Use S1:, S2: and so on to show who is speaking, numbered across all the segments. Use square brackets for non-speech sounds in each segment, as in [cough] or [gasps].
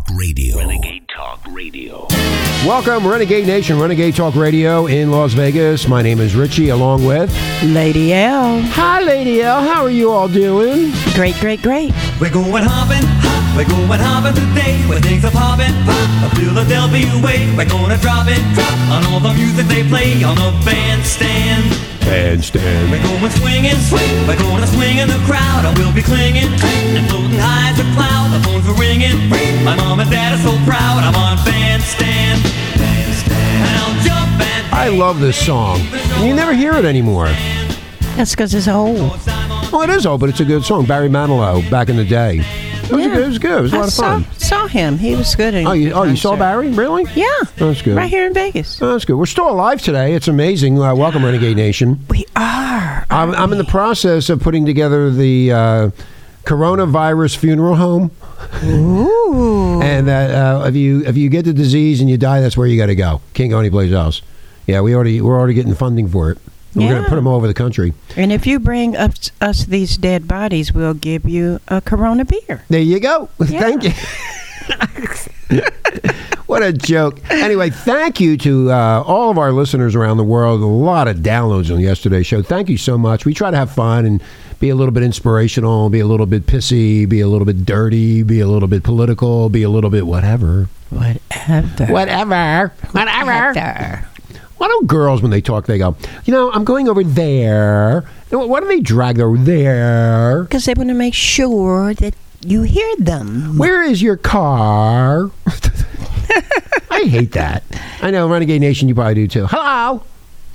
S1: Talk Radio.
S2: Renegade Talk Radio.
S3: Welcome, Renegade Nation, Renegade Talk Radio in Las Vegas. My name is Richie, along with.
S4: Lady L.
S3: Hi, Lady L. How are you all doing?
S4: Great, great, great.
S5: We're going hopping, hop, we're going hopping today. Where things are popping, pop, a Philadelphia way. We're gonna drop it, drop on all the music they play on the bandstand.
S3: Bandstand.
S5: We're going swinging, swing. We're gonna swing in the crowd, and we'll be clinging and floating high as a cloud. The phones are ringing. My mom and dad are so proud. I'm on bandstand, bandstand, and I'll jump and.
S3: I love this song. You never hear it anymore.
S4: That's because it's old.
S3: Well, it is old, but it's a good song. Barry Manilow, back in the day. It was,
S4: Yeah.
S3: good. It was good. It was a lot
S4: I
S3: of
S4: saw,
S3: fun.
S4: saw him. He was good. in
S3: Oh, you, oh, you saw. Barry? Really?
S4: Yeah.
S3: That's good.
S4: Right here in Vegas.
S3: Oh, that's good. We're still alive today. It's amazing. Uh, welcome, Renegade Nation.
S4: We are.
S3: I'm, I'm in the process of putting together the uh, coronavirus funeral home.
S4: Ooh.
S3: And that uh, if you if you get the disease and you die, that's where you got to go. Can't go anyplace else. Yeah, we already we're already getting funding for it. We're going to put them all over the country.
S4: And if you bring us, us these dead bodies, we'll give you a Corona beer.
S3: There you go. [laughs]
S4: Yeah.
S3: Thank you. [laughs] what a joke. Anyway, thank you to uh, all of our listeners around the world. A lot of downloads on yesterday's show. Thank you so much. We try to have fun and be a little bit inspirational, be a little bit pissy, be a little bit dirty, be a little bit political, be a little bit whatever.
S4: Whatever.
S3: Whatever. Whatever.
S4: Whatever.
S3: Why don't girls, when they talk, they go, you know, I'm going over there. Why do they drag over there?
S4: Because they want to make sure that you hear them.
S3: Where is your car? [laughs] I hate that. I know, Renegade Nation, you probably do too. Hello?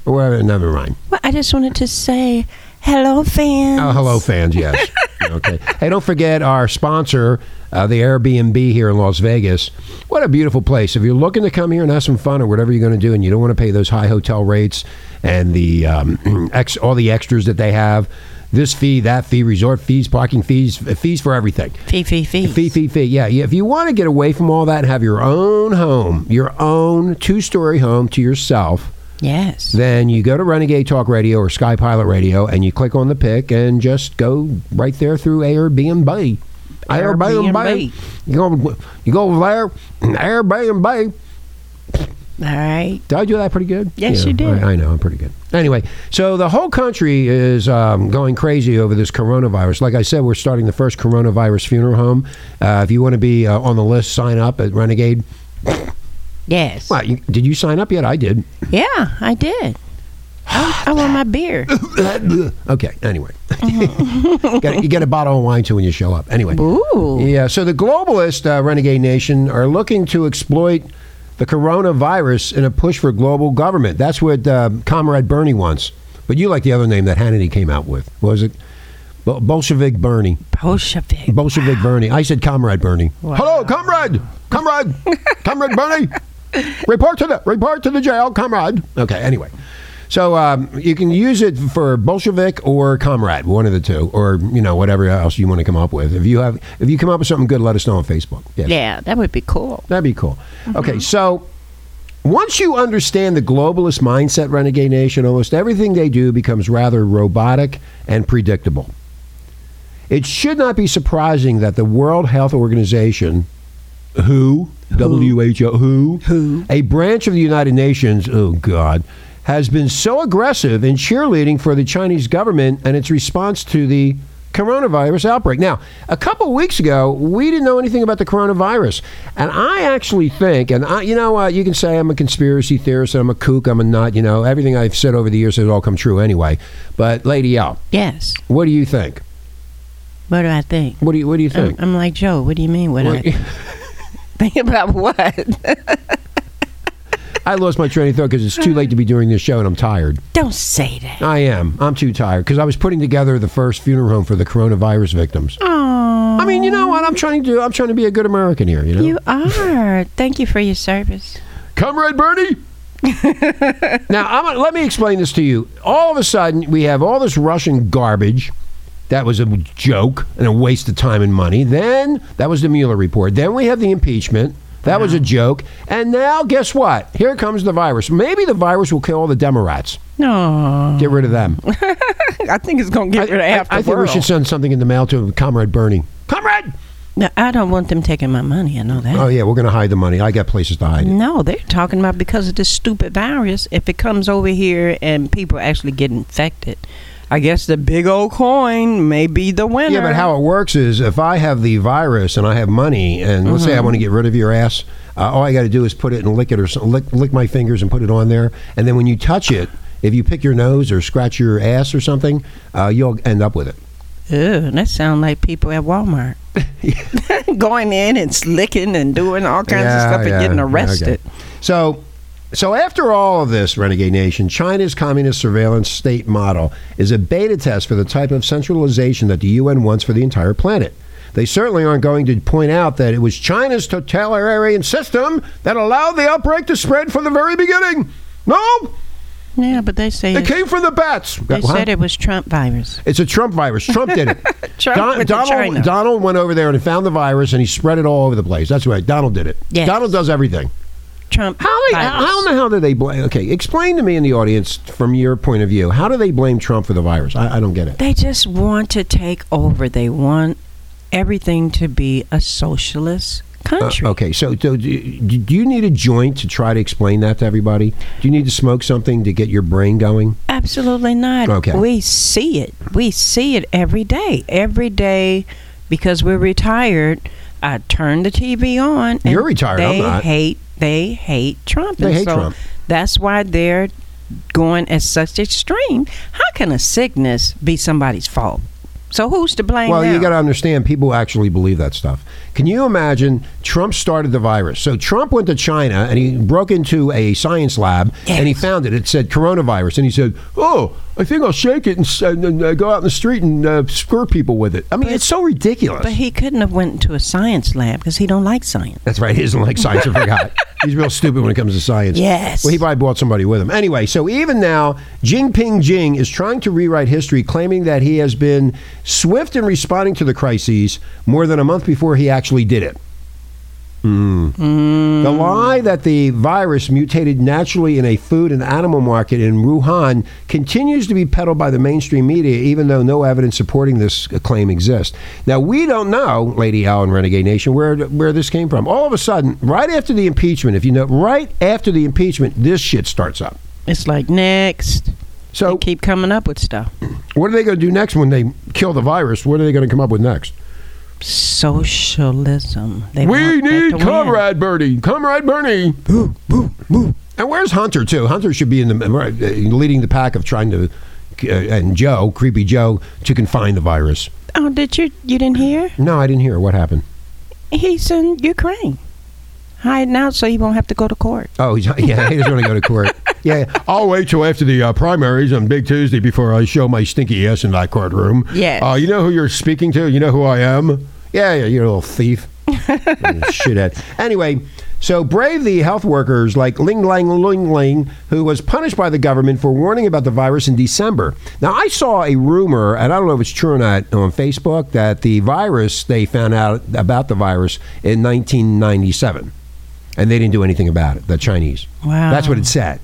S3: Or whatever, never mind.
S4: Well, I just wanted to say hello, fans.
S3: Oh, hello, fans, yes. [laughs] okay. Hey, don't forget our sponsor, uh, the Airbnb here in Las Vegas. What a beautiful place. If you're looking to come here and have some fun or whatever you're going to do and you don't want to pay those high hotel rates and the um, [clears throat] ex- all the extras that they have, this fee, that fee, resort fees, parking fees, fees for everything.
S4: Fee, fee, fee.
S3: Fee, fee, fee. Yeah, yeah. If you want to get away from all that and have your own home, your own two story home to yourself,
S4: Yes.
S3: then you go to Renegade Talk Radio or Sky Pilot Radio and you click on the pick and just go right there through Airbnb.
S4: Airbnb.
S3: You go, you go over there, [clears throat] Airbnb.
S4: All right.
S3: Did I do that pretty good?
S4: Yes, you did.
S3: I, I know, I'm pretty good. Anyway, so the whole country is um, going crazy over this coronavirus. Like I said, we're starting the first coronavirus funeral home. Uh, if you want to be uh, on the list, sign up at Renegade.
S4: Yes.
S3: What, you, did you sign up yet? I did.
S4: Yeah, I did. I, I want my beer. [laughs]
S3: okay, anyway. [laughs] Got- you get a bottle of wine too when you show up. Anyway.
S4: Ooh.
S3: Yeah, so the globalist uh, renegade nation are looking to exploit the coronavirus in a push for global government. That's what uh, Comrade Bernie wants. But you like the other name that Hannity came out with. What was it? Bol- Bolshevik Bernie.
S4: Bolshevik.
S3: Bolshevik Bernie. I said Comrade Bernie. Hello, Comrade. Comrade. [laughs] Comrade Bernie. Report to the report to the jail, Comrade. Okay. Anyway. So um, you can use it for Bolshevik or Comrade, one of the two, or you know whatever else you want to come up with. If you have, if you come up with something good, let us know on Facebook. Yes.
S4: Yeah, that would be cool.
S3: That'd be cool. Okay, so once you understand the globalist mindset, Renegade Nation, almost everything they do becomes rather robotic and predictable. It should not be surprising that the World Health Organization, WHO, WHO, WHO,
S4: Who?
S3: a branch of the United Nations, oh God, has been so aggressive in cheerleading for the Chinese government and its response to the coronavirus outbreak. Now, a couple weeks ago, we didn't know anything about the coronavirus, and I actually think, and I, you know what, you can say I'm a conspiracy theorist, I'm a kook, I'm a nut, you know, everything I've said over the years has all come true anyway. But Lady L,
S4: Yes.
S3: what do you think?
S4: What do I think?
S3: What do you What do you
S4: I'm,
S3: think?
S4: I'm like Joe. What do you mean? What?
S3: What-
S4: I think about what? [laughs]
S3: I lost my train of thought because it's too late to be doing this show, and I'm tired.
S4: Don't say that.
S3: I am. I'm too tired because I was putting together the first funeral home for the coronavirus victims.
S4: Oh.
S3: I mean, you know what? I'm trying to do. I'm trying to be a good American here. You know,
S4: You are. Thank you for your service.
S3: Comrade Bernie. now, I'm, let me explain this to you. All of a sudden, we have all this Russian garbage. That was a joke and a waste of time and money. Then that was the Mueller report. Then we have the impeachment. That was a joke. And now, guess what? Here comes the virus. Maybe the virus will kill all the Democrats.
S4: No.
S3: Get rid of them. [laughs]
S4: I think it's going to get rid of half
S3: I, I
S4: the
S3: think we
S4: world.
S3: should send something in the mail to Comrade Bernie. Comrade,
S4: No, I don't want them taking my money. I know that.
S3: Oh yeah, we're going to hide the money. I got places to hide it.
S4: No, they're talking about because of this stupid virus. If it comes over here and people actually get infected, I guess the big old coin may be the winner.
S3: Yeah, but how it works is if I have the virus and I have money, and let's
S4: Mm-hmm.
S3: say I want to get rid of your ass, uh, all I got to do is put it and lick it or lick, lick my fingers and put it on there, and then when you touch it, if you pick your nose or scratch your ass or something, uh, you'll end up with it.
S4: Ew, that sounds like people at Walmart [laughs] [laughs] going in and slicking and doing all kinds of
S3: Yeah,
S4: stuff and
S3: yeah,
S4: getting
S3: okay.
S4: arrested.
S3: So, so after all of this, Renegade Nation, China's communist surveillance state model is a beta test for the type of centralization that the UN wants for the entire planet. They certainly aren't going to point out that it was China's totalitarian system that allowed the outbreak to spread from the very beginning. No,
S4: Yeah, but they say
S3: it came from the bats.
S4: they
S3: What?
S4: said it was Trump virus.
S3: It's a Trump virus. Trump did it. [laughs]
S4: Trump went to
S3: Donald,
S4: China.
S3: Donald went over there and found the virus and he spread it all over the place. That's right. Donald did it.
S4: Yes.
S3: Donald does everything.
S4: Trump
S3: How, they,
S4: virus.
S3: how in the hell do they blame? Okay, explain to me in the audience from your point of view. How do they blame Trump for the virus? I, I don't get it.
S4: They just want to take over. They want everything to be a socialist
S3: Uh,
S4: country.
S3: okay, so do, do do you need a joint to try to explain that to everybody? Do you need to smoke something to get your brain going?
S4: Absolutely not.
S3: Okay.
S4: We see it. We see it every day. Every day because we're retired, I turn the TV on and
S3: You're retired, I'm
S4: They
S3: not.
S4: hate they hate Trump.
S3: They
S4: and
S3: hate
S4: so
S3: Trump.
S4: That's why they're going at such extreme. How can a sickness be somebody's fault? So who's to blame
S3: Well,
S4: now?
S3: you got to understand, people actually believe that stuff. Can you imagine? Trump started the virus. So Trump went to China and he broke into a science lab and he found it. It said coronavirus, and he said, "Oh, I think I'll shake it and, and, and, uh, go out in the street and uh, screw people with it." I mean,
S4: But-
S3: it's so ridiculous.
S4: But he couldn't have went into a science lab because he don't like science.
S3: That's right. He doesn't like science. I forgot. [laughs] He's real stupid when it comes to science.
S4: Yes.
S3: Well, he probably brought somebody with him. Anyway, so even now, Jinping Jing is trying to rewrite history, claiming that he has been swift in responding to the crises more than a month before he actually did it. Mm. The lie that the virus mutated naturally in a food and animal market in Wuhan continues to be peddled by the mainstream media, even though no evidence supporting this claim exists. Now, we don't know, Lady L and Renegade Nation, where, where this came from. All of a sudden, right after the impeachment, if you know, right after the impeachment, this shit starts up.
S4: It's like next.
S3: So,
S4: they keep coming up with stuff. [clears throat]
S3: what are they going to do next when they kill the virus? What are they going to come up with next?
S4: Socialism. They
S3: we need. Comrade Bernie. Comrade Bernie. Boo, boo, boo. And where's Hunter too? Hunter should be in the right, uh, leading the pack of trying to, uh, and Joe, creepy Joe, to confine the virus.
S4: Oh, did you? You didn't hear?
S3: No, I didn't hear. What happened?
S4: He's in Ukraine, hiding out so he won't have to go to court.
S3: Oh, he's, [laughs] yeah, he doesn't want to go to court. Yeah, [laughs] I'll wait till after the uh, primaries on Big Tuesday before I show my stinky ass in that courtroom.
S4: Yes.
S3: Uh, you know who you're speaking to? You know who I am? Yeah, yeah, you're a little thief. [laughs] Shithead. Anyway, so brave the health workers like Ling Lang Ling Ling, who was punished by the government for warning about the virus in December. Now, I saw a rumor, and I don't know if it's true or not, on Facebook that the virus, they found out about the virus in 1997. And they didn't do anything about it, the Chinese.
S4: Wow.
S3: That's what it said.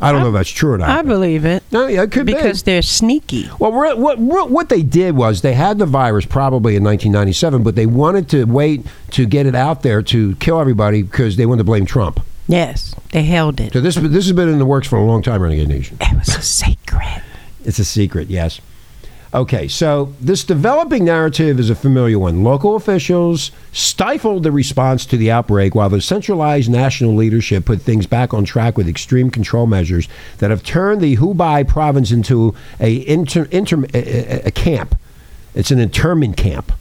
S3: I don't know if that's true or not.
S4: I believe it
S3: no, yeah, it could
S4: because
S3: be.
S4: Because they're sneaky.
S3: Well, what, what, what what they did was they had the virus probably in 1997, but they wanted to wait to get it out there to kill everybody because they wanted to blame Trump.
S4: Yes, they held it.
S3: So this this has been in the works for a long time, Renegade Nation.
S4: It was a secret.
S3: It's a secret, yes. Okay, so this developing narrative is a familiar one. Local officials stifled the response to the outbreak while the centralized national leadership put things back on track with extreme control measures that have turned the Hubei province into a, inter, inter, a, a- camp. It's an internment camp.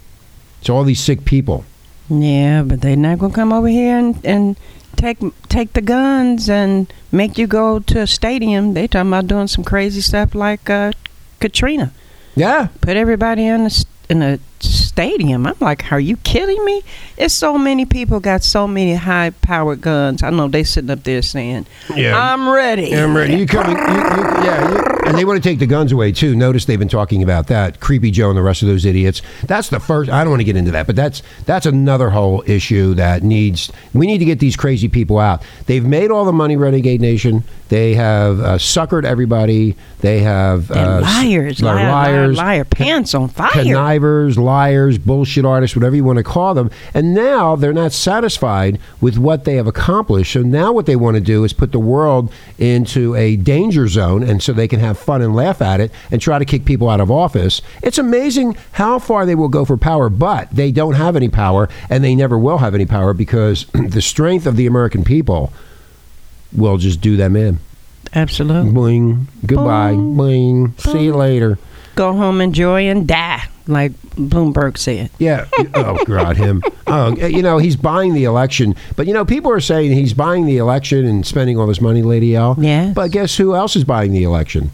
S3: It's all these sick people.
S4: Yeah, but they're not gonna come over here and, and take take the guns and make you go to a stadium. They're talking about doing some crazy stuff like uh, Katrina.
S3: Yeah.
S4: Put everybody in the in a stadium. I'm like, are you kidding me? It's so many people got so many high powered guns. I know they sitting up there saying,
S3: Yeah.
S4: "I'm ready."
S3: Yeah, I'm ready. You coming? You, you, yeah, you, and they want to take the guns away too. Notice they've been talking about that. Creepy Joe and the rest of those idiots. That's the first. I don't want to get into that, but that's that's another whole issue that needs. We need to get these crazy people out. They've made all the money, Renegade Nation. They have uh, suckered everybody. They have uh,
S4: liars,
S3: They're
S4: liar,
S3: liars,
S4: liar, liar, pants on fire.
S3: connivers, liars, bullshit artists, whatever you want to call them. And now they're not satisfied with what they have accomplished. So now what they want to do is put the world into a danger zone and so they can have fun and laugh at it and try to kick people out of office. It's amazing how far they will go for power, but they don't have any power and they never will have any power because [clears throat] the strength of the American people will just do them in.
S4: Absolutely.
S3: Boing. Goodbye. Boing. See you later.
S4: Go home, enjoy, and die, like Bloomberg said.
S3: Yeah. Oh God, him. Oh, you know he's buying the election, but you know people are saying he's buying the election and spending all this money, Lady L.
S4: Yeah.
S3: But guess who else is buying the election?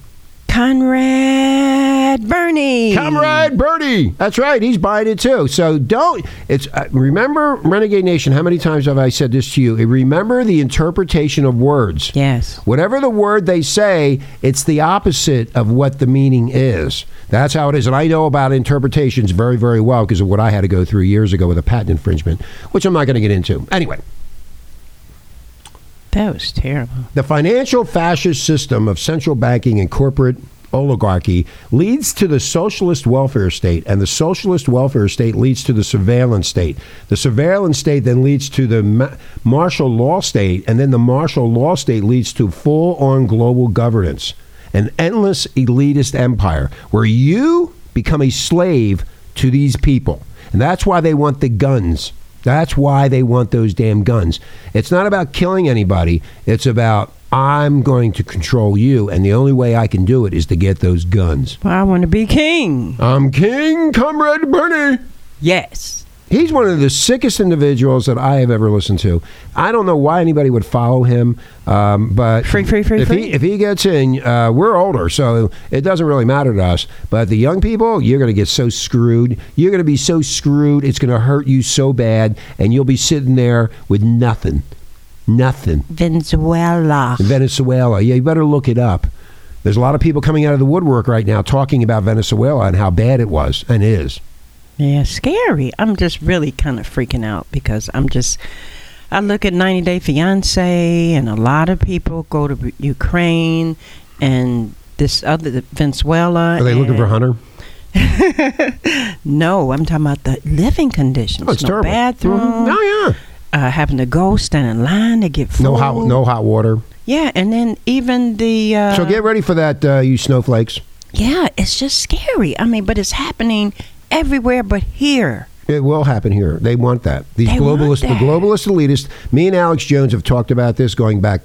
S4: Comrade Bernie.
S3: Comrade Bernie. That's right. He's buying it too. So don't. It's uh, remember Renegade Nation. How many times have I said this to you? Remember the interpretation of words.
S4: Yes.
S3: Whatever the word they say, it's the opposite of what the meaning is. That's how it is. And I know about interpretations very, very well because of what I had to go through years ago with a patent infringement, which I'm not going to get into. Anyway,
S4: That was terrible.
S3: the financial fascist system of central banking and corporate oligarchy leads to the socialist welfare state, and the socialist welfare state leads to the surveillance state. The surveillance state then leads to the ma- martial law state, and then the martial law state leads to full on global governance, an endless elitist empire where you become a slave to these people. And that's why they want the guns. That's why they want those damn guns. It's not about killing anybody. It's about I'm going to control you, and the only way I can do it is to get those guns.
S4: Well, I want to be king.
S3: I'm King Comrade Bernie.
S4: Yes.
S3: He's one of the sickest individuals that I have ever listened to. I don't know why anybody would follow him, um, but
S4: Free, free, free,
S3: if
S4: free.
S3: he if he gets in, uh, we're older, so it doesn't really matter to us. But the young people, you're going to get so screwed. You're going to be so screwed. It's going to hurt you so bad, and you'll be sitting there with nothing, nothing.
S4: Venezuela.
S3: Venezuela. Yeah, you better look it up. There's a lot of people coming out of the woodwork right now talking about Venezuela and how bad it was and is.
S4: Yeah, scary. I'm just really kind of freaking out because I'm just. I look at 90 Day Fiance, and a lot of people go to Ukraine and this other Venezuela.
S3: Are they looking for Hunter? [laughs]
S4: No, I'm talking about the living conditions.
S3: Oh, it's
S4: no
S3: terrible.
S4: bathroom.
S3: Mhm. Oh
S4: Uh, having to go stand in line to get food.
S3: No hot, no hot water.
S4: Yeah, and then even the. Uh,
S3: so get ready for that, uh, you snowflakes.
S4: Yeah, it's just scary. I mean, but it's happening everywhere but here.
S3: It will happen here. They want that. These
S4: They
S3: globalists, the globalist elitists. Me and Alex Jones have talked about this going back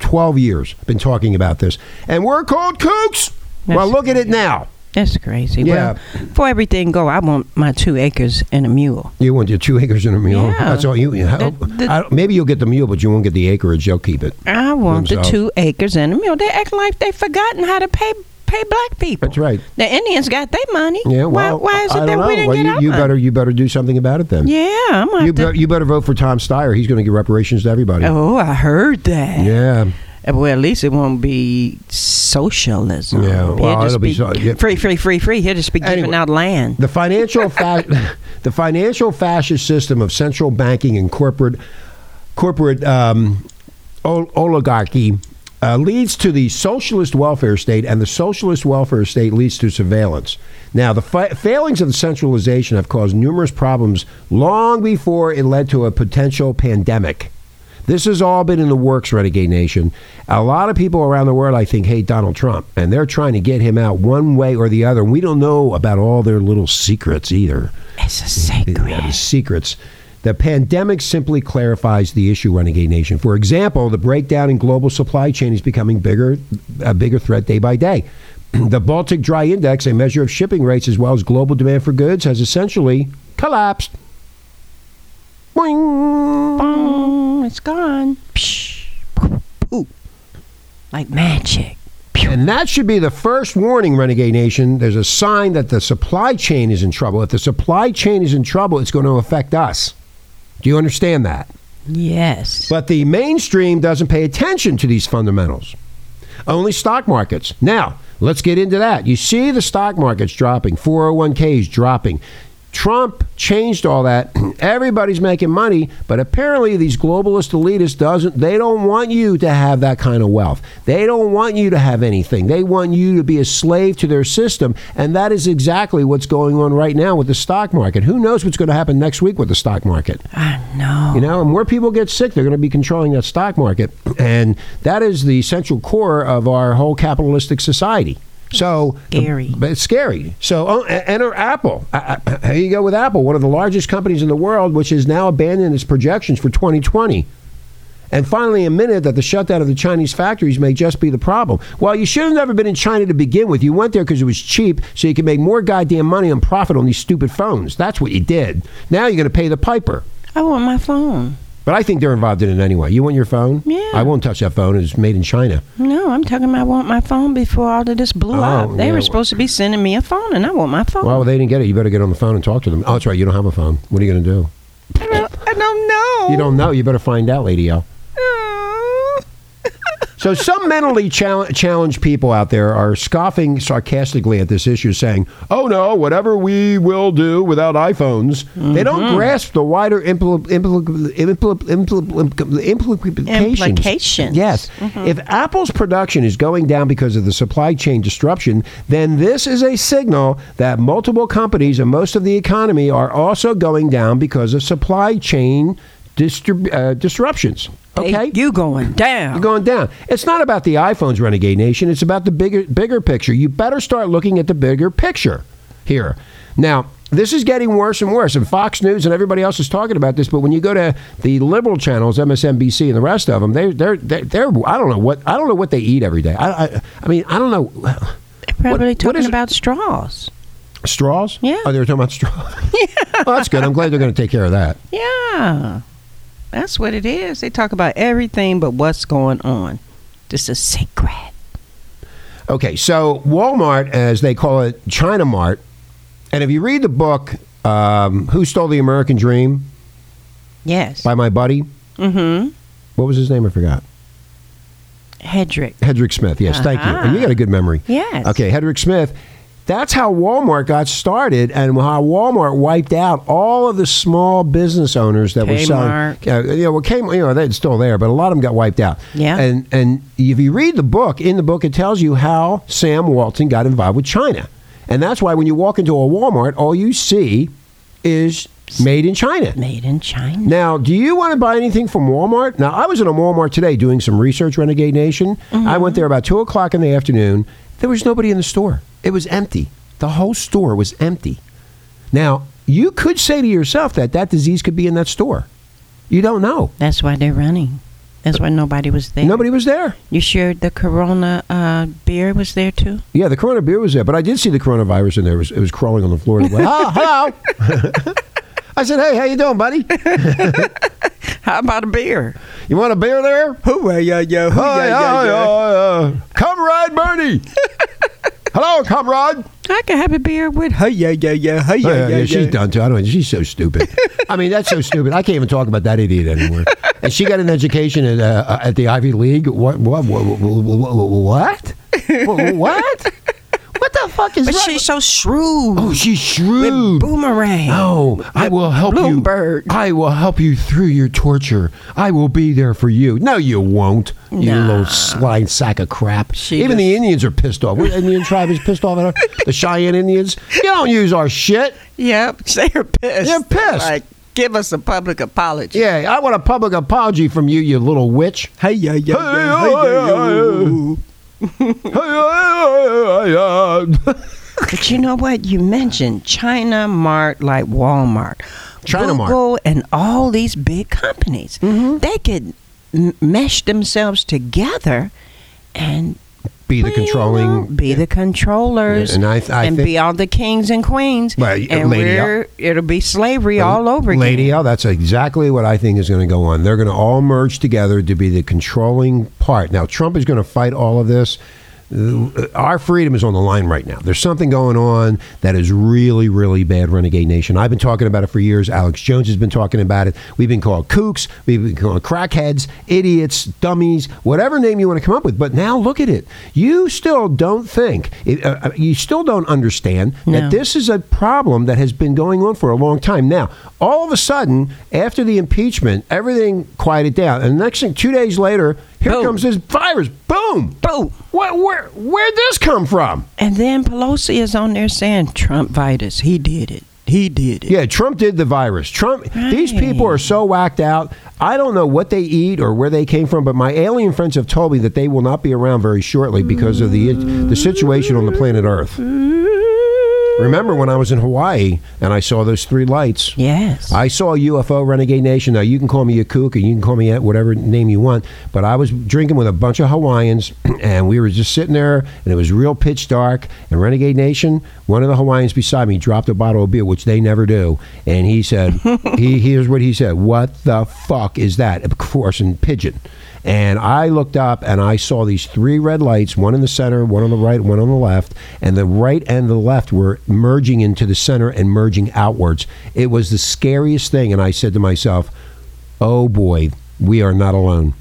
S3: 12 years. Been talking about this, and we're called kooks. well,
S4: That's
S3: look at it now.
S4: That's crazy.
S3: Yeah.
S4: Well, for everything go, I want my two acres and a mule.
S3: You want your two acres and a mule.
S4: Yeah.
S3: That's all you. I-
S4: the-
S3: I- maybe you'll get the mule, but you won't get the acreage. They'll keep it.
S4: I want the two acres and a mule. They act like they've forgotten how to pay pay black people.
S3: That's right.
S4: The Indians got their money.
S3: Yeah. Well,
S4: why, why is it that
S3: know.
S4: we didn't
S3: well,
S4: get
S3: you,
S4: our
S3: you
S4: money?
S3: better you better do something about it then.
S4: Yeah, I'm
S3: You, be, you better vote for Tom Steyer. He's going to give reparations to everybody.
S4: Oh, I heard that.
S3: Yeah.
S4: Uh, Well, at least it won't be socialism.
S3: Yeah,
S4: He'll just
S3: it'll be so- yeah.
S4: free, free, free, free. He'll just be giving
S3: Anyway.
S4: out land.
S3: The financial fa- [laughs] the financial fascist system of central banking and corporate corporate um, ol- oligarchy uh, leads to the socialist welfare state, and the socialist welfare state leads to surveillance. Now, the fa- failings of the centralization have caused numerous problems long before it led to a potential pandemic. This has all been in the works, Renegade Nation. A lot of people around the world, I think, hate Donald Trump, and they're trying to get him out one way or the other. And we don't know about all their little secrets either.
S4: It's a secret.
S3: Yeah, the secrets. The pandemic simply clarifies the issue, Renegade Nation. For example, the breakdown in global supply chain is becoming bigger, a bigger threat day by day. [clears throat] the Baltic Dry Index, a measure of shipping rates as well as global demand for goods, has essentially collapsed. Boing.
S4: Boom, it's gone. Psh, poof, poof. Like magic.
S3: And that should be the first warning, Renegade Nation. There's a sign that the supply chain is in trouble. If the supply chain is in trouble, it's going to affect us. Do you understand that?
S4: Yes.
S3: But the mainstream doesn't pay attention to these fundamentals. Only stock markets. Now, let's get into that. You see the stock markets dropping, 401ks dropping. Trump changed all that. [clears throat] Everybody's making money, but apparently these globalist elitists doesn't they don't want you to have that kind of wealth. They don't want you to have anything. They want you to be a slave to their system, and that is exactly what's going on right now with the stock market. Who knows what's going to happen next week with the stock market?
S4: I know.
S3: You know, and more people get sick, they're going to be controlling that stock market. And that is the central core of our whole capitalistic society. So
S4: Scary.
S3: but it's scary. So oh, enter Apple. Here you go with Apple, one of the largest companies in the world, which has now abandoned its projections for 2020. And finally admitted that the shutdown of the Chinese factories may just be the problem. Well, you should have never been in China to begin with. You went there because it was cheap, so you could make more goddamn money and profit on these stupid phones. That's what you did. Now you're going to pay the piper.
S4: I want my phone.
S3: But I think they're involved in it anyway. You want your phone?
S4: Yeah.
S3: I won't touch that phone. It's made in China.
S4: No, I'm talking about I want my phone before all of this blew
S3: Oh,
S4: up. They
S3: yeah.
S4: were supposed to be sending me a phone, and I want my phone.
S3: Well, they didn't get it. You better get on the phone and talk to them. Oh, that's right. You don't have a phone. What are you going to do?
S4: I don't, I don't know.
S3: You don't know. You better find out, Lady L. So some mentally chal- challenged people out there are scoffing sarcastically at this issue, saying, "Oh no, whatever we will do without iPhones." They don't grasp the wider impl- impl- impl- impl- impl- implications.
S4: Implications.
S3: Yes. If Apple's production is going down because of the supply chain disruption, then this is a signal that multiple companies and most of the economy are also going down because of supply chain distrib- uh, disruptions. Okay?
S4: Hey, you going down?
S3: You're going down. It's not about the iPhones, Renegade Nation. It's about the bigger bigger picture. You better start looking at the bigger picture here. Now, this is getting worse and worse, and Fox News and everybody else is talking about this. But when you go to the liberal channels, MSNBC and the rest of them, they they're they're, they're I don't know what I don't know what they eat every day. I I, I mean I don't know
S4: They're probably
S3: what
S4: talking
S3: it?
S4: about straws.
S3: straws.
S4: Yeah.
S3: oh, they were talking about straws. yeah, [laughs] well, that's good. I'm glad they're going to take care of that.
S4: Yeah, that's what it is. They talk about everything but what's going on. This is secret.
S3: Okay, so Walmart, as they call it, China Mart, and if you read the book, um, "Who Stole the American Dream"
S4: Yes.
S3: by my buddy,
S4: Mm-hmm.
S3: what was his name? I forgot.
S4: Hedrick.
S3: Hedrick Smith. Yes, thank you.
S4: Uh-huh.
S3: And you got a good memory.
S4: Yes.
S3: Okay, Hedrick Smith. That's how Walmart got started, and how Walmart wiped out all of the small business owners that were selling.
S4: Kmart.
S3: Yeah, you know, well, Kmart, you know, they're still there, but a lot of them got wiped out.
S4: Yeah.
S3: And and if you read the book, in the book, it tells you how Sam Walton got involved with China, and that's why when you walk into a Walmart, all you see is made in China.
S4: Made in China.
S3: Now, do you want to buy anything from Walmart? Now, I was in a Walmart today doing some research, Renegade Nation. I went mm-hmm. there about 2 o'clock in the afternoon. There was nobody in the store, it was empty. The whole store was empty. Now, you could say to yourself that that disease could be in that store. You don't know.
S4: That's why they're running. That's why nobody was there.
S3: Nobody was there.
S4: You sure the Corona uh, beer was there too?
S3: Yeah, the Corona beer was there, but I did see the coronavirus in there. It was, it was crawling on the floor. Went, oh, hello. [laughs] I said, hey, how you doing, buddy? [laughs]
S4: How about a beer?
S3: You want a beer there?
S4: Oh yeah, yeah,
S3: Hi, hi, hi, hi. Comrade Bernie. [laughs] Hello, comrade.
S4: I can have a beer with. Hey yeah, yeah, yeah. Hey
S3: Oh, yeah, yeah, she's done too. I don't. She's so stupid. [laughs] I mean, that's so stupid. I can't even talk about that idiot anymore. And she got an education at uh, at the Ivy League. What? What? What? What? What? what? What the fuck is
S4: But
S3: wrong?
S4: she's so shrewd.
S3: Oh, she's shrewd.
S4: With Boomerang.
S3: Oh, I will help
S4: Bloomberg.
S3: you. I will help you through your torture. I will be there for you. No, you won't. You little slime sack of crap.
S4: She
S3: Even the Indians are pissed off. What Indian tribe is pissed off at her? [laughs] The Cheyenne Indians. You don't use our shit.
S4: Yep, [laughs] they're pissed.
S3: They're pissed.
S4: Like, give us a public apology.
S3: Yeah, I want a public apology from you, you little witch.
S4: Hey yeah, yeah,
S3: Hey, yeah, oh, yeah, oh, oh.
S4: But you know what? You mentioned China Mart like Walmart,
S3: China Mart.
S4: Google, and all these big companies.
S3: Mm-hmm.
S4: They could m- mesh themselves together and
S3: Be the controlling.
S4: be the controllers,
S3: And I th- I
S4: and
S3: think-
S4: be all the kings and queens.
S3: Well,
S4: and
S3: Lady
S4: we're, it'll be slavery all over again. Lady.
S3: L, that's exactly what I think is going to go on. They're going to all merge together to be the controlling part. Now, Trump is going to fight all of this. Our freedom is on the line right now. There's something going on that is really, really bad, Renegade Nation. I've been talking about it for years. Alex Jones has been talking about it. We've been called kooks, we've been called crackheads, idiots, dummies, whatever name you want to come up with. But now look at it. You still don't think, uh, uh, you still don't understand
S4: No.
S3: that this is a problem that has been going on for a long time. Now, all of a sudden, after the impeachment, everything quieted down. And the next thing, two days later, here
S4: Boom.
S3: comes this virus. Boom!
S4: Boom.
S3: What, where, where'd this come from?
S4: And then Pelosi is on there saying Trump virus. He did it. He did it.
S3: Yeah, Trump did the virus. Trump. These people are so whacked out. I don't know what they eat or where they came from, but my alien friends have told me that they will not be around very shortly because of the the situation on the planet Earth. Mm-hmm. Remember when I was in Hawaii and I saw those three lights?
S4: Yes.
S3: I saw a UFO Renegade Nation. Now you can call me a kook and you can call me whatever name you want, but I was drinking with a bunch of Hawaiians [clears throat] and we were just sitting there and it was real pitch dark. And Renegade Nation, one of the Hawaiians beside me dropped a bottle of beer, which they never do, and he said, [laughs] "He here's what he said: What the fuck is that?" Of course, in pidgin. And I looked up and I saw these three red lights, one in the center, one on the right, one on the left, and the right and the left were merging into the center and merging outwards. It was the scariest thing, and I said to myself, "Oh boy, we are not alone."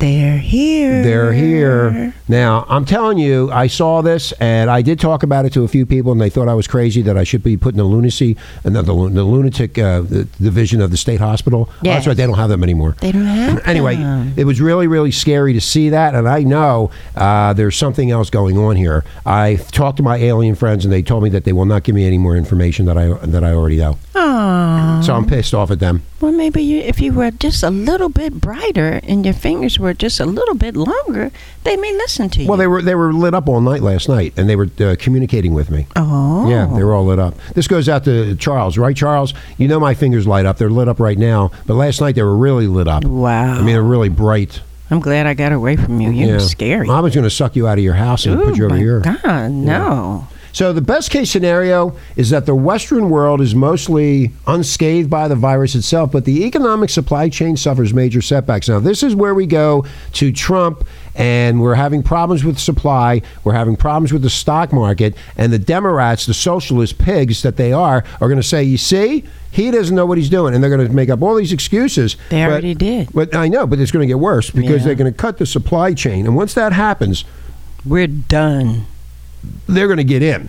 S4: They're here.
S3: They're here. Now, I'm telling you, I saw this and I did talk about it to a few people, and they thought I was crazy that I should be put in the lunacy and the, the, the lunatic uh, the division of the state hospital. Oh, that's right, they don't have them anymore.
S4: They don't have [clears throat]
S3: Anyway,
S4: them.
S3: it was really, really scary to see that, and I know uh, there's something else going on here. I talked to my alien friends, and they told me that they will not give me any more information that I that I already know.
S4: Aw.
S3: So I'm pissed off at them.
S4: Well, maybe you, if you were just a little bit brighter and your fingers were just a little bit longer, they may listen to you.
S3: Well, they were they were lit up all night last night, and they were uh, communicating with me.
S4: Oh.
S3: Yeah, they were all lit up. This goes out to Charles, right, Charles? You know my fingers light up. They're lit up right now, but last night they were really lit up.
S4: Wow.
S3: I mean, they're really bright.
S4: I'm glad I got away from you. You're
S3: Yeah.
S4: scary.
S3: I was going to suck you out of your house and put you over
S4: my
S3: here.
S4: God, no.
S3: So the best case scenario is that the Western world is mostly unscathed by the virus itself, but the economic supply chain suffers major setbacks. Now, this is where we go to Trump, and we're having problems with supply. We're having problems with the stock market, and the Democrats, the socialist pigs that they are, are going to say, "You see." He doesn't know what he's doing, and they're going to make up all these excuses.
S4: They
S3: But-
S4: already did.
S3: But I know, but it's going to get worse because
S4: Yeah.
S3: they're going to cut the supply chain, and once that happens,
S4: We're done.
S3: They're going to get in.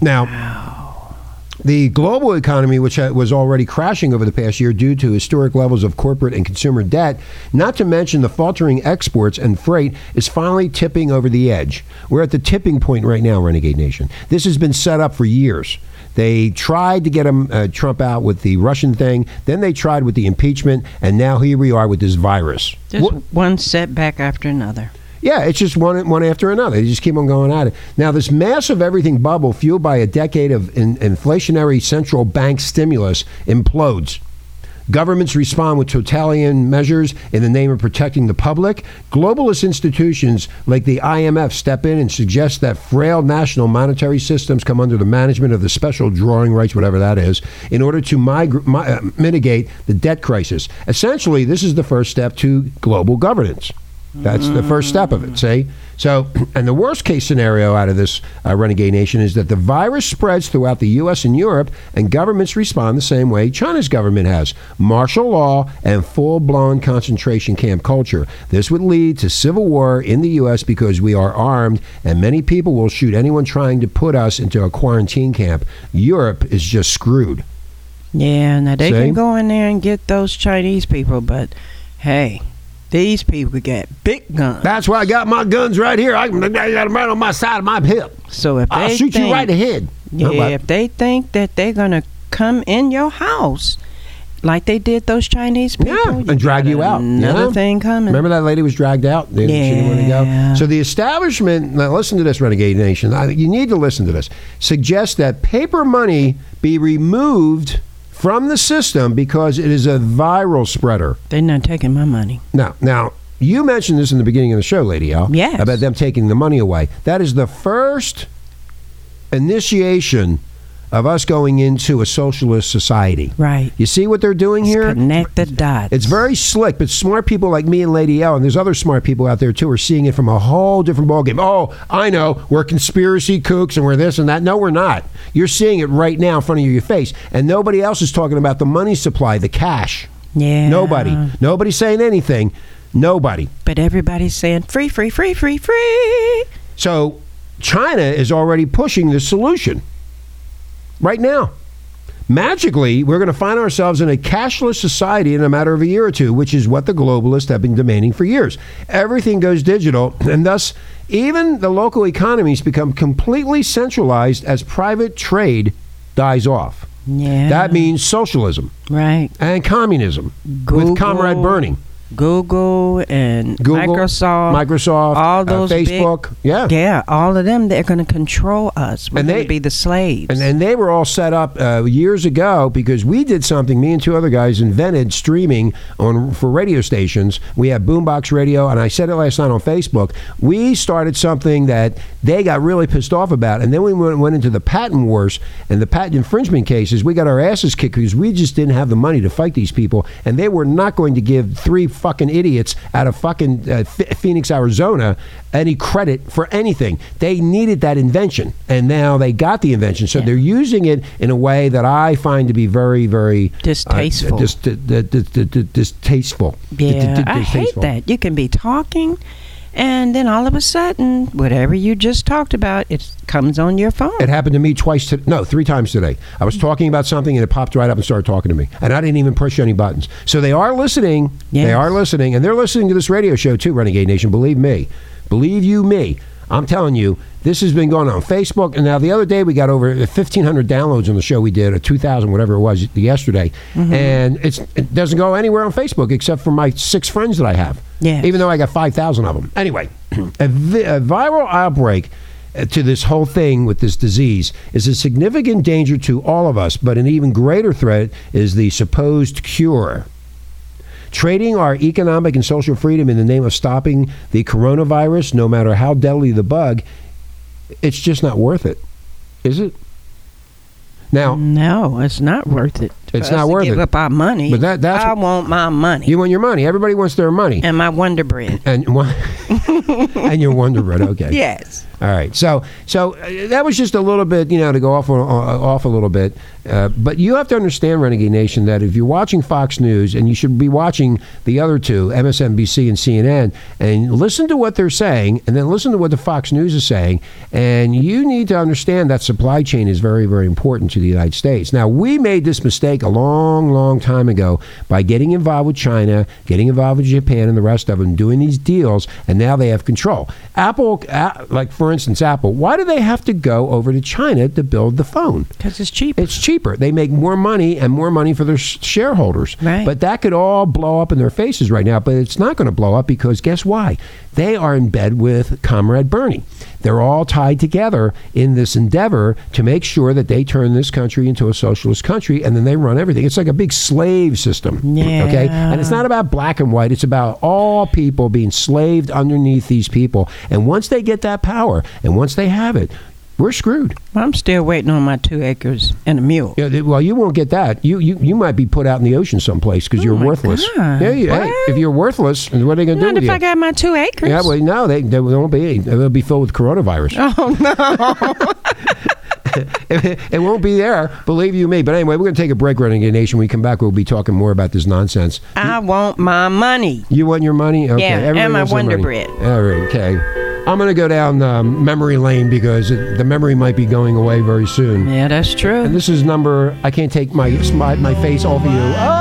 S3: Now, the global economy, which was already crashing over the past year due to historic levels of corporate and consumer debt, not to mention the faltering exports and freight, is finally tipping over the edge. We're at the tipping point right now, Renegade Nation. This has been set up for years. They tried to get him, uh, Trump out with the Russian thing, then they tried with the impeachment, and now here we are with this virus.
S4: Just
S3: What-
S4: one setback after another.
S3: Yeah, it's just one one after another. They just keep on going at it. Now, this massive everything bubble, fueled by a decade of in, inflationary central bank stimulus, implodes. Governments respond with totalitarian measures in the name of protecting the public. Globalist institutions like the IMF step in and suggest that frail national monetary systems come under the management of the special drawing rights, whatever that is, in order to mi- uh, mitigate the debt crisis. Essentially, this is the first step to global governance. That's the first step of it. See, so and the worst case scenario out of this uh, renegade nation is that the virus spreads throughout the U.S. and Europe, and governments respond the same way China's government has: martial law and full-blown concentration camp culture. This would lead to civil war in the U.S. because we are armed, and many people will shoot anyone trying to put us into a quarantine camp. Europe is just screwed.
S4: Yeah, now they
S3: See?
S4: can go in there and get those Chinese people, but hey, these people get big guns.
S3: That's why I got my guns right here. I, I got them right on my side of my hip.
S4: so if
S3: I'll
S4: they
S3: shoot
S4: think,
S3: you right in the head.
S4: Yeah,
S3: No, but-
S4: if they think that they're gonna come in your house like they did those Chinese people,
S3: Yeah, and drag you out.
S4: Another
S3: Yeah.
S4: thing coming.
S3: Remember that lady was dragged out? They, She didn't want to
S4: Yeah.
S3: go. So the establishment, now listen to this, Renegade Nation. I, you need to listen to this. Suggests that paper money be removed from the system because it is a viral spreader.
S4: They're not taking my money.
S3: Now, now you mentioned this in the beginning of the show, Lady L.
S4: Yes.
S3: About them taking the money away. That is the first initiation of us going into a socialist society.
S4: Right.
S3: You see what they're doing here?
S4: Connect the dots.
S3: It's very slick, but smart people like me and Lady L, and there's other smart people out there too, are seeing it from a whole different ballgame. Oh, I know, we're conspiracy kooks and we're this and that. No, we're not. You're seeing it right now in front of your face, and nobody else is talking about the money supply, the cash.
S4: yeah.
S3: Nobody. Nobody's saying anything. Nobody.
S4: But everybody's saying free, free, free, free, free.
S3: So China is already pushing the solution right now. Magically, we're going to find ourselves in a cashless society in a matter of a year or two, which is what the globalists have been demanding for years. Everything goes digital, and thus, even the local economies become completely centralized as private trade dies off.
S4: Yeah.
S3: That means socialism
S4: right.
S3: and communism
S4: Google,
S3: with Comrade Bernie.
S4: Google and
S3: Google,
S4: Microsoft,
S3: Microsoft,
S4: all
S3: uh,
S4: those big-
S3: Facebook. yeah.
S4: yeah, all of them. They're going to control us. We're
S3: And they-
S4: be the slaves.
S3: And, and they were all set up uh, years ago because we did something. Me and two other guys invented streaming on for radio stations. We have Boombox Radio, and I said it last night on Facebook. We started something that they got really pissed off about, and then we went, went into the patent wars and the patent infringement cases. We got our asses kicked because we just didn't have the money to fight these people, and they were not going to give three fucking idiots out of fucking uh, Ph- Phoenix, Arizona, any credit for anything. They needed that invention, and now they got the invention. So
S4: Yeah.
S3: they're using it in a way that I find to be very, very uh,
S4: Distasteful.
S3: dis- di- di- di- di- di- distasteful. Di- di-
S4: yeah, I hate that. You can be talking, and then all of a sudden, whatever you just talked about, it comes on your phone.
S3: It happened to me twice, to, no, three times today. I was talking about something and it popped right up and started talking to me. And I didn't even push any buttons. So they are listening. They are listening. And they're listening to this radio show too, Renegade Nation. Believe me. Believe you me. I'm telling you, this has been going on Facebook. And now the other day we got over 1,500 downloads on the show we did, or 2,000, whatever it was yesterday. And it's, it doesn't go anywhere on Facebook except for my six friends that I have.
S4: Yes.
S3: Even though I got 5,000 of them. Anyway, [clears throat] a, vi- a viral outbreak uh, to this whole thing with this disease is a significant danger to all of us, but an even greater threat is the supposed cure. Trading our economic and social freedom in the name of stopping the coronavirus, no matter how deadly the bug, it's just not worth it. Is it? Now,
S4: no, it's not worth it.
S3: It's not worth
S4: give
S3: it.
S4: up our money.
S3: But that- that's
S4: I want my money
S3: you want your money. Everybody wants their money.
S4: and my Wonder Bread.
S3: And [laughs] and your Wonder Bread. Okay.
S4: Yes.
S3: All right. So so uh, that was just a little bit, you know, to go off on- uh, off a little bit. Uh, but you have to understand, Renegade Nation, that if you're watching Fox News, and you should be watching the other two, MSNBC and CNN, and listen to what they're saying, and then listen to what the Fox News is saying, and you need to understand that supply chain is very, very important to the United States. Now, we made this mistake a long, long time ago by getting involved with China, getting involved with Japan, and the rest of them, doing these deals, and now they have control. Apple, like for instance, Apple, why do they have to go over to China to build the phone?
S4: Because it's cheap.
S3: It's cheaper. They make more money and more money for their shareholders.
S4: Right.
S3: But that could all blow up in their faces right now. But it's not going to blow up because guess why? They are in bed with Comrade Bernie. They're all tied together in this endeavor to make sure that they turn this country into a socialist country and then they run everything. It's like a big slave system.
S4: Yeah.
S3: Okay? And it's not about black and white, it's about all people being slaved underneath these people. And once they get that power and once they have it, we're screwed.
S4: I'm still waiting on my two acres and a mule.
S3: Yeah, well, you won't get that. You you, you might be put out in the ocean someplace because oh you're
S4: Oh my
S3: worthless.
S4: God.
S3: Yeah, you, hey, if you're worthless, what are they going to do
S4: Not if
S3: you?
S4: I got my two acres.
S3: yeah, well, no, they, they won't be. They'll be filled with coronavirus.
S4: Oh no! [laughs] [laughs]
S3: it, won't be there, believe you me. But anyway, we're going to take a break, Renegade Nation. When we come back, we'll be talking more about this nonsense.
S4: I want my money.
S3: You want your money? Okay.
S4: Yeah,
S3: everybody
S4: and my Wonder. Bread.
S3: All right, okay. I'm going to go down um, memory lane because it, the memory might be going away very soon.
S4: Yeah, that's true.
S3: And this is number. I can't take my my, my face off of you. Oh!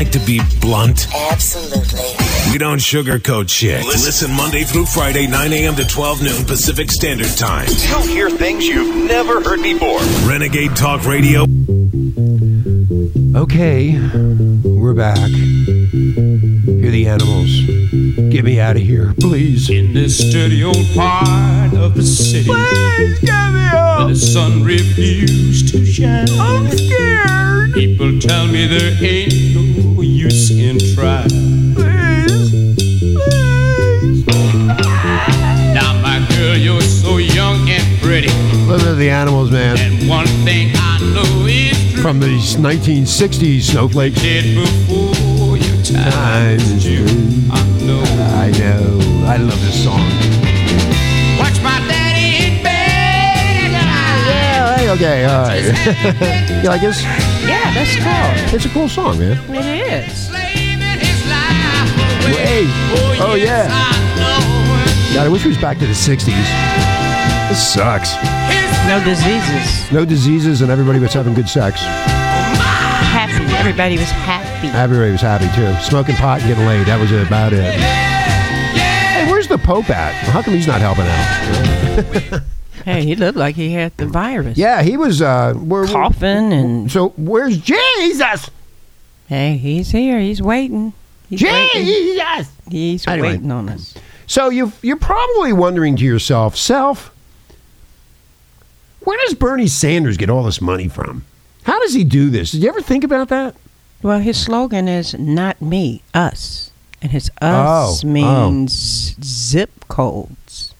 S2: Like to be blunt?
S1: Absolutely.
S2: We don't sugarcoat shit. Listen Monday through Friday, 9 a.m. to 12 noon Pacific Standard Time.
S6: You'll hear things you've never heard before.
S2: Renegade Talk Radio.
S3: Okay, we're back. Hear Hear the animals. Get me out of here, please.
S1: In this dirty old part of the city
S3: Please get me
S1: where
S3: out.
S1: the sun refused to shine.
S3: I'm scared.
S1: People tell me there ain't no use in trying.
S3: Please. Please.
S1: Now, my girl, you're so young and pretty.
S3: Listen to the animals, man.
S1: And one thing I know is true.
S3: From these 1960s snowflakes.
S1: Dead before your time
S3: Time is
S1: is I know.
S3: I know. I love this song.
S1: Watch my daddy in bed.
S3: Yeah, hey, okay, all right. [laughs] you like this?
S4: Yeah, that's cool.
S3: It's a cool song, man.
S4: It is.
S1: Slaving his life away.
S3: Hey. Oh, yeah.
S1: I.
S3: God, I wish we was back to the 60s. This sucks.
S4: No diseases.
S3: No diseases and everybody was having good sex.
S4: Happy. Everybody was happy.
S3: Everybody was happy, too. Smoking pot and getting laid. That was about it. Hey, where's the Pope at? How come he's not helping out? [laughs]
S4: Hey, he looked like he had the virus.
S3: Yeah, he was. Uh, where,
S4: Coughing and
S3: So where's Jesus?
S4: hey, he's here. He's waiting.
S3: Jesus.
S4: He's
S3: Anyway.
S4: waiting on us.
S3: So you you're probably wondering to yourself, self, where does Bernie Sanders get all this money from? How does he do this? Did you ever think about that?
S4: Well, his slogan is "Not me, us," and his
S3: Oh,
S4: "us"
S3: oh.
S4: means zip codes,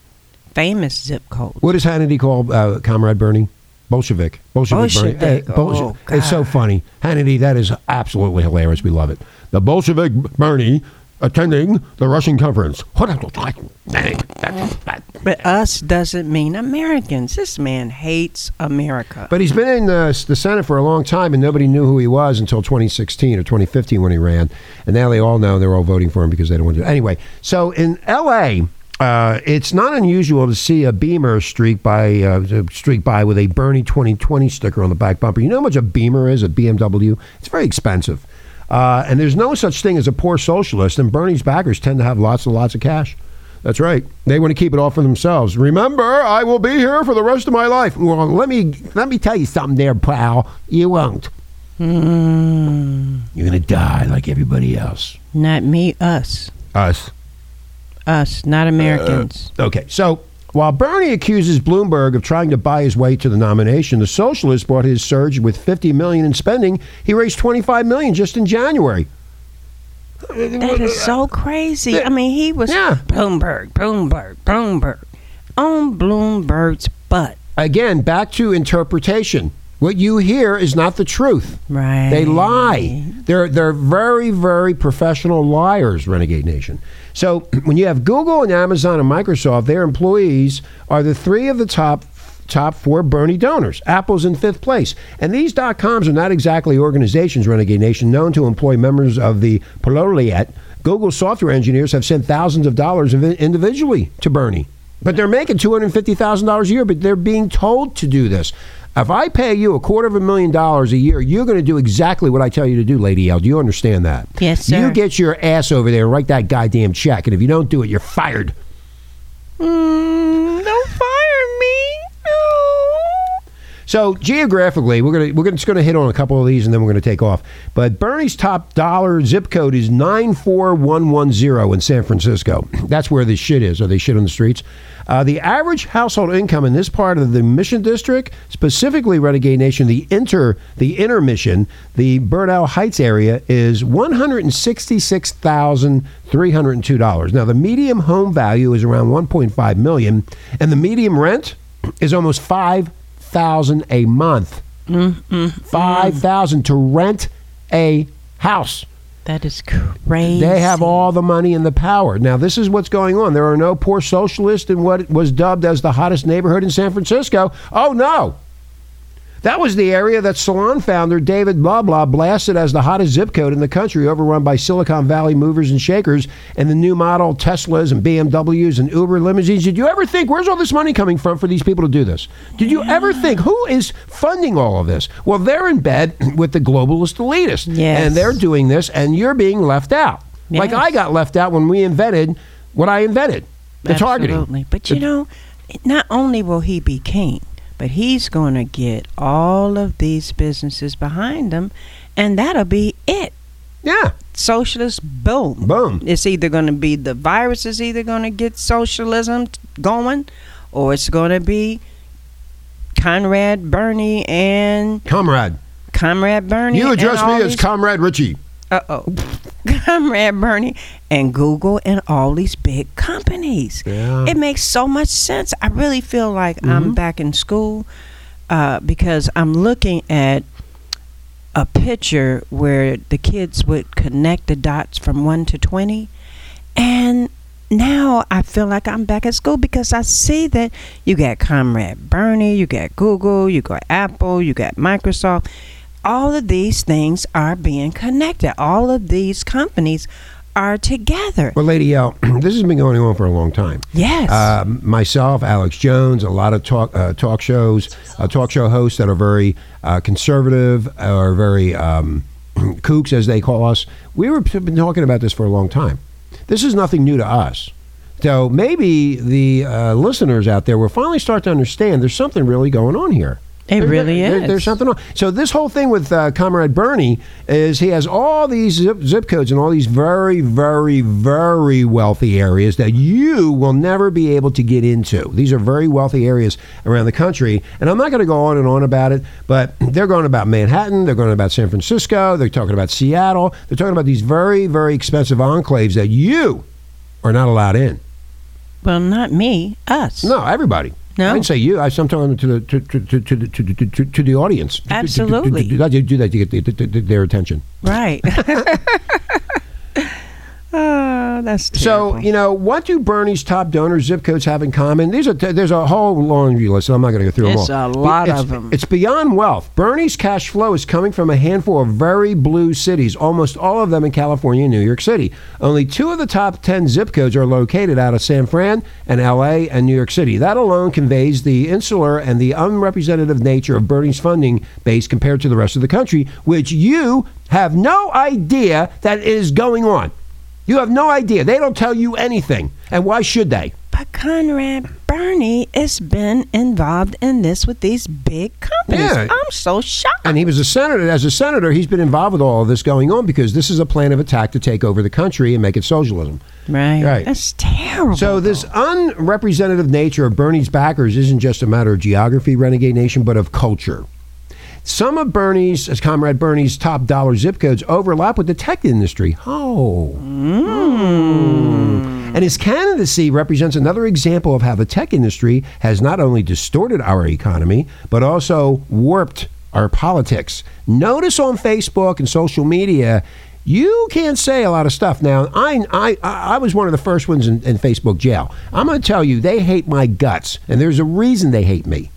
S4: famous zip codes.
S3: What does Hannity call uh, Comrade Bernie? Bolshevik. Bolshevik. Bernie.
S4: Bolshevik.
S3: Eh,
S4: Oh,
S3: it's so funny. Hannity, that is absolutely hilarious. We love it. The Bolshevik Bernie attending the Russian conference. What
S4: But us doesn't mean Americans. This man hates America.
S3: But he's been in the, the Senate for a long time, and nobody knew who he was until 2016 or 2015 when he ran. And now they all know they're all voting for him because they don't want to. Anyway, so in L.A., uh, it's not unusual to see a Beamer streak by uh, streak by with a Bernie 2020 sticker on the back bumper. You know how much a Beamer is? A BMW. It's very expensive, uh, and there's no such thing as a poor socialist. And Bernie's backers tend to have lots and lots of cash. That's right. They want to keep it all for themselves. Remember, I will be here for the rest of my life. Well, let me let me tell you something, there, pal. You won't.
S4: Mm,
S3: You're gonna die like everybody else.
S4: not me, us.
S3: Us.
S4: Us, not uh, Americans.
S3: Okay, so while Bernie accuses Bloomberg of trying to buy his way to the nomination, the socialist brought his surge with 50 million in spending. He raised 25 million just in January.
S4: that is so crazy. I mean, he was
S3: Yeah.
S4: Bloomberg, Bloomberg, Bloomberg, on Bloomberg's butt.
S3: Again, back to interpretation. What you hear is not the truth.
S4: Right.
S3: They lie. They're they're very very professional liars, Renegade Nation. So [clears throat] when you have Google and Amazon and Microsoft, their employees are the three of the top top four Bernie donors. Apple's in fifth place, and these dot coms are not exactly organizations, Renegade Nation, known to employ members of the proletariat. Google software engineers have sent thousands of dollars individually to Bernie. But they're making two hundred fifty thousand dollars a year. But they're being told to do this. If I pay you a quarter of a million dollars a year, you're going to do exactly what I tell you to do, Lady L. Do you understand that?
S4: Yes, sir.
S3: You get your ass over there and write that goddamn check, and if you don't do it, you're fired.
S4: Mm, don't fire. No.
S3: So geographically, we're gonna we're just gonna hit on a couple of these, and then we're gonna take off. But Bernie's top dollar zip code is nine four one one zero in San Francisco. [clears throat] That's where this shit is. Are they shit on the streets? Uh, the average household income in this part of the Mission District, specifically Renegade Nation, the inter the inner Mission, the Bernal Heights area, is one hundred and sixty six thousand three hundred and two dollars. Now the medium home value is around one point five million, and the medium rent is almost five thousand a month. Five thousand to rent a house.
S4: That is crazy.
S3: They have all the money and the power. Now, this is what's going on. There are no poor socialists in what was dubbed as the hottest neighborhood in San Francisco. Oh, no. That was the area that salon founder David Blah Blah blasted as the hottest zip code in the country, overrun by Silicon Valley movers and shakers and the new model Teslas and BMWs and Uber limousines. Did you ever think, where's all this money coming from for these people to do this? Did you ever think, who is funding all of this? Well, they're in bed [clears throat] with the globalist elitists.
S4: Yes.
S3: And they're doing this, and you're being left out. Like I got left out when we invented what I invented the targeting.
S4: Absolutely. But you know, not only will he be king, but he's going to get all of these businesses behind him, and that'll be it.
S3: Yeah.
S4: socialist, boom.
S3: Boom.
S4: It's either going to be the virus is either going to get socialism going, or it's going to be Comrade Bernie and
S3: Comrade.
S4: Comrade Bernie.
S3: You address me as
S4: these-
S3: Comrade Richie.
S4: uh oh, Comrade [laughs] Bernie and Google and all these big companies.
S3: Yeah.
S4: It makes so much sense. I really feel like
S3: Mm-hmm.
S4: I'm back in school uh, because I'm looking at a picture where the kids would connect the dots from 1 to 20 and now I feel like I'm back at school because I see that you got Comrade Bernie, you got Google, you got Apple, you got Microsoft. All of these things are being connected. All of these companies are together.
S3: Well, Lady L, [clears throat] this has been going on for a long time.
S4: Yes.
S3: Uh, myself, Alex Jones, a lot of talk uh, talk shows, uh, talk show hosts that are very uh, conservative or very um, [clears throat] kooks, as they call us. We were been talking about this for a long time. This is nothing new to us. So maybe the uh, listeners out there will finally start to understand there's something really going on here.
S4: It
S3: There-
S4: really
S3: there-
S4: is.
S3: There's something wrong. So this whole thing with uh, Comrade Bernie is he has all these zip, zip codes and all these very, very, very wealthy areas that you will never be able to get into. These are very wealthy areas around the country, and I'm not going to go on and on about it, but they're going about Manhattan, they're going about San Francisco, they're talking about Seattle, they're talking about these very, very expensive enclaves that you are not allowed in.
S4: well, not me, us.
S3: No, everybody.
S4: No?
S3: I didn't say you. I, I'm to the to, to, to, to, the- to, to, the audience.
S4: Absolutely.
S3: Do that, do that to get the, the, the, their attention.
S4: Right. Oh, that's
S3: So you know what do Bernie's top donor zip codes have in common? These are there's a whole laundry list. and I'm not going to go through
S4: It's
S3: them all.
S4: a lot
S3: It's-
S4: of 'em.
S3: It's beyond wealth. Bernie's cash flow is coming from a handful of very blue cities, almost all of them in California and New York City. Only two of the top ten zip codes are located out of San Fran and L.A. and New York City. That alone conveys the insular and the unrepresentative nature of Bernie's funding base compared to the rest of the country, which you have no idea that is going on. You have no idea. They don't tell you anything. And why should they?
S4: But Comrade Bernie has been involved in this with these big companies.
S3: Yeah.
S4: I'm so shocked.
S3: And he was a senator. As a senator, he's been involved with all of this going on because this is a plan of attack to take over the country and make it socialism.
S4: Right.
S3: Right.
S4: That's terrible.
S3: So this unrepresentative nature of Bernie's backers isn't just a matter of geography, renegade nation, but of culture. Some of Bernie's, as Comrade Bernie's top dollar zip codes overlap with the tech industry. Oh. Mm. And his candidacy represents another example of how the tech industry has not only distorted our economy, but also warped our politics. Notice on Facebook and social media, you can't say a lot of stuff. Now, I, I, I was one of the first ones in, in Facebook jail. I'm going to tell you, they hate my guts, and there's a reason they hate me.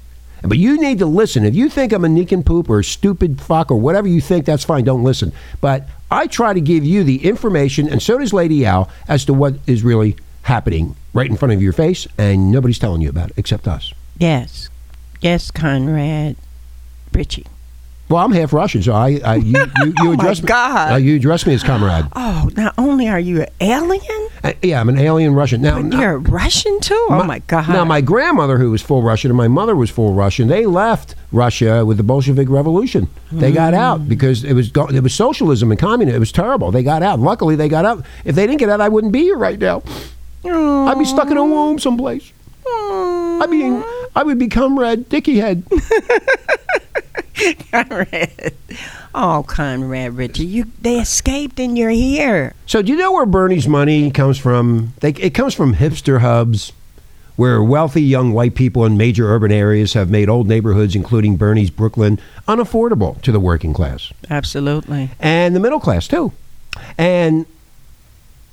S3: But you need to listen. If you think I'm a nincompoop or a stupid fuck or whatever you think, that's fine. Don't listen. But I try to give you the information, and so does Lady L, as to what is really happening right in front of your face, and nobody's telling you about it except us.
S4: yes. Yes, Comrade Richie.
S3: Well, I'm half Russian, so I, I you, you, [laughs] you
S4: Oh, my
S3: address me.
S4: God.
S3: uh, you address me as comrade.
S4: Oh, not only are you an alien,
S3: Uh, yeah, I'm an alien Russian. Now,
S4: but you're Russian too? Oh, my God.
S3: Now, my grandmother, who was full Russian, and my mother was full Russian, they left Russia with the Bolshevik Revolution. They got
S4: Mm.
S3: out because it was go- it was socialism and communism. It was terrible. They got out. Luckily, they got out. If they didn't get out, I wouldn't be here right now. I'd be stuck in a womb someplace. I mean, I would be comrade Dicky Head. [laughs]
S4: Comrade. Oh, Comrade Richie, you they escaped and you're here.
S3: So, do you know where Bernie's money comes from? They, it comes from hipster hubs, where wealthy young white people in major urban areas have made old neighborhoods, including Bernie's Brooklyn, unaffordable to the working class
S4: Absolutely.
S3: and the middle class too. And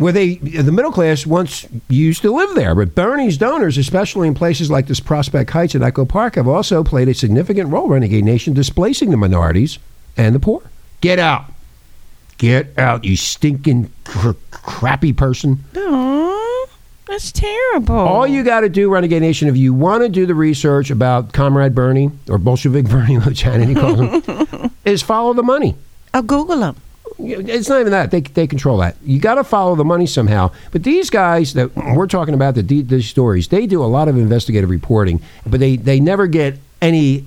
S3: where they, the middle class once used to live there, but Bernie's donors, especially in places like this Prospect Heights and Echo Park, have also played a significant role, Renegade Nation, displacing the minorities and the poor. Get out. Get out, you stinking cr- crappy person.
S4: Oh, that's terrible.
S3: All you got to do, Renegade Nation, if you want to do the research about Comrade Bernie or Bolshevik [laughs] Bernie, Hannity calls him, [laughs] is follow the money.
S4: I'll Google them.
S3: It's not even that they they control that. You got to follow the money somehow. But these guys that we're talking about, the these stories, they do a lot of investigative reporting, but they they never get any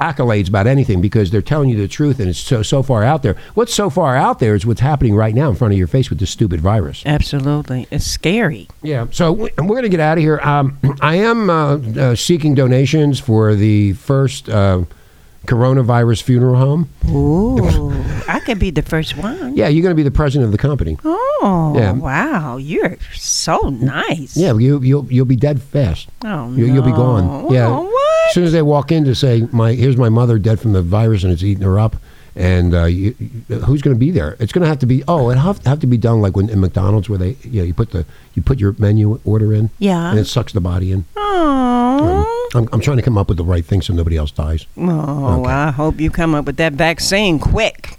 S3: accolades about anything because they're telling you the truth and it's so so far out there. What's so far out there is what's happening right now in front of your face with this stupid virus.
S4: Absolutely. It's scary.
S3: Yeah. So we- we're going to get out of here. Um, [clears throat] I am uh, uh, seeking donations for the first uh, coronavirus funeral home.
S4: Ooh. I could be the first one.
S3: Yeah, you're going to be the president of the company.
S4: Oh,
S3: Yeah.
S4: wow. You're so nice.
S3: Yeah, you, you'll you'll be dead fast.
S4: Oh,
S3: You, You'll be gone. Yeah.
S4: Oh, what?
S3: As soon as they walk in to say, "My here's my mother dead from the virus and it's eating her up," and uh, you, you- who's going to be there? It's going to have to be. Oh, it have, have to be done like when in McDonald's where they you know, you put the you put your menu order in.
S4: Yeah.
S3: And it sucks the body in.
S4: Oh,
S3: I'm, I'm trying to come up with the right thing so nobody else dies.
S4: oh
S3: Okay.
S4: I hope you come up with that vaccine quick.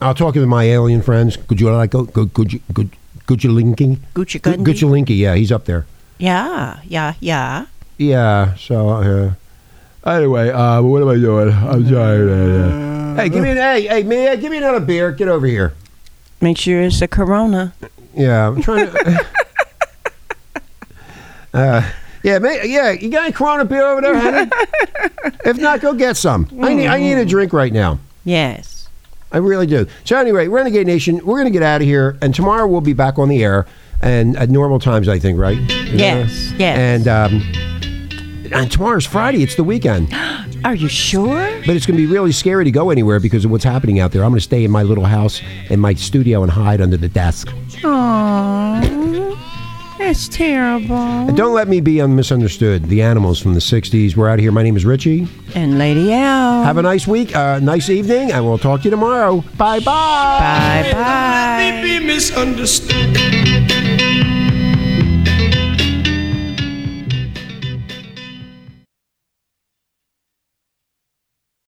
S3: I'll talk to my alien friends. Could you like go good good good Gujalinki?
S4: Gucci
S3: Good
S4: Gundy?
S3: Gujalinki, yeah, he's up there.
S4: Yeah, yeah, yeah.
S3: Yeah. So uh, anyway, uh, what am I doing? I'm sorry. man. Hey, give me an hey hey man, give me another beer. Get over here.
S4: Make sure it's a Corona.
S3: Yeah, I'm trying to. [laughs] uh, yeah, ma yeah. You got any Corona beer over there, honey? [laughs] if not, go get some. I need I need a drink right now.
S4: Yes.
S3: I really do. So anyway, Renegade Nation, we're going to get out of here, and tomorrow we'll be back on the air, and at normal times, I think, right?
S4: Yes, yes.
S3: And um, and tomorrow's Friday. It's the weekend, [gasps]
S4: Are you sure?
S3: but it's going to be really scary to go anywhere because of what's happening out there. I'm going to stay in my little house in my studio and hide under the desk.
S4: Oh, that's terrible.
S3: And don't let me be misunderstood. The animals from the '60s. We're out here. My name is Richie.
S4: And Lady L.
S3: Have a nice week, uh, nice evening, and we'll talk to you tomorrow. Bye bye.
S4: bye bye.
S1: Let me be misunderstood.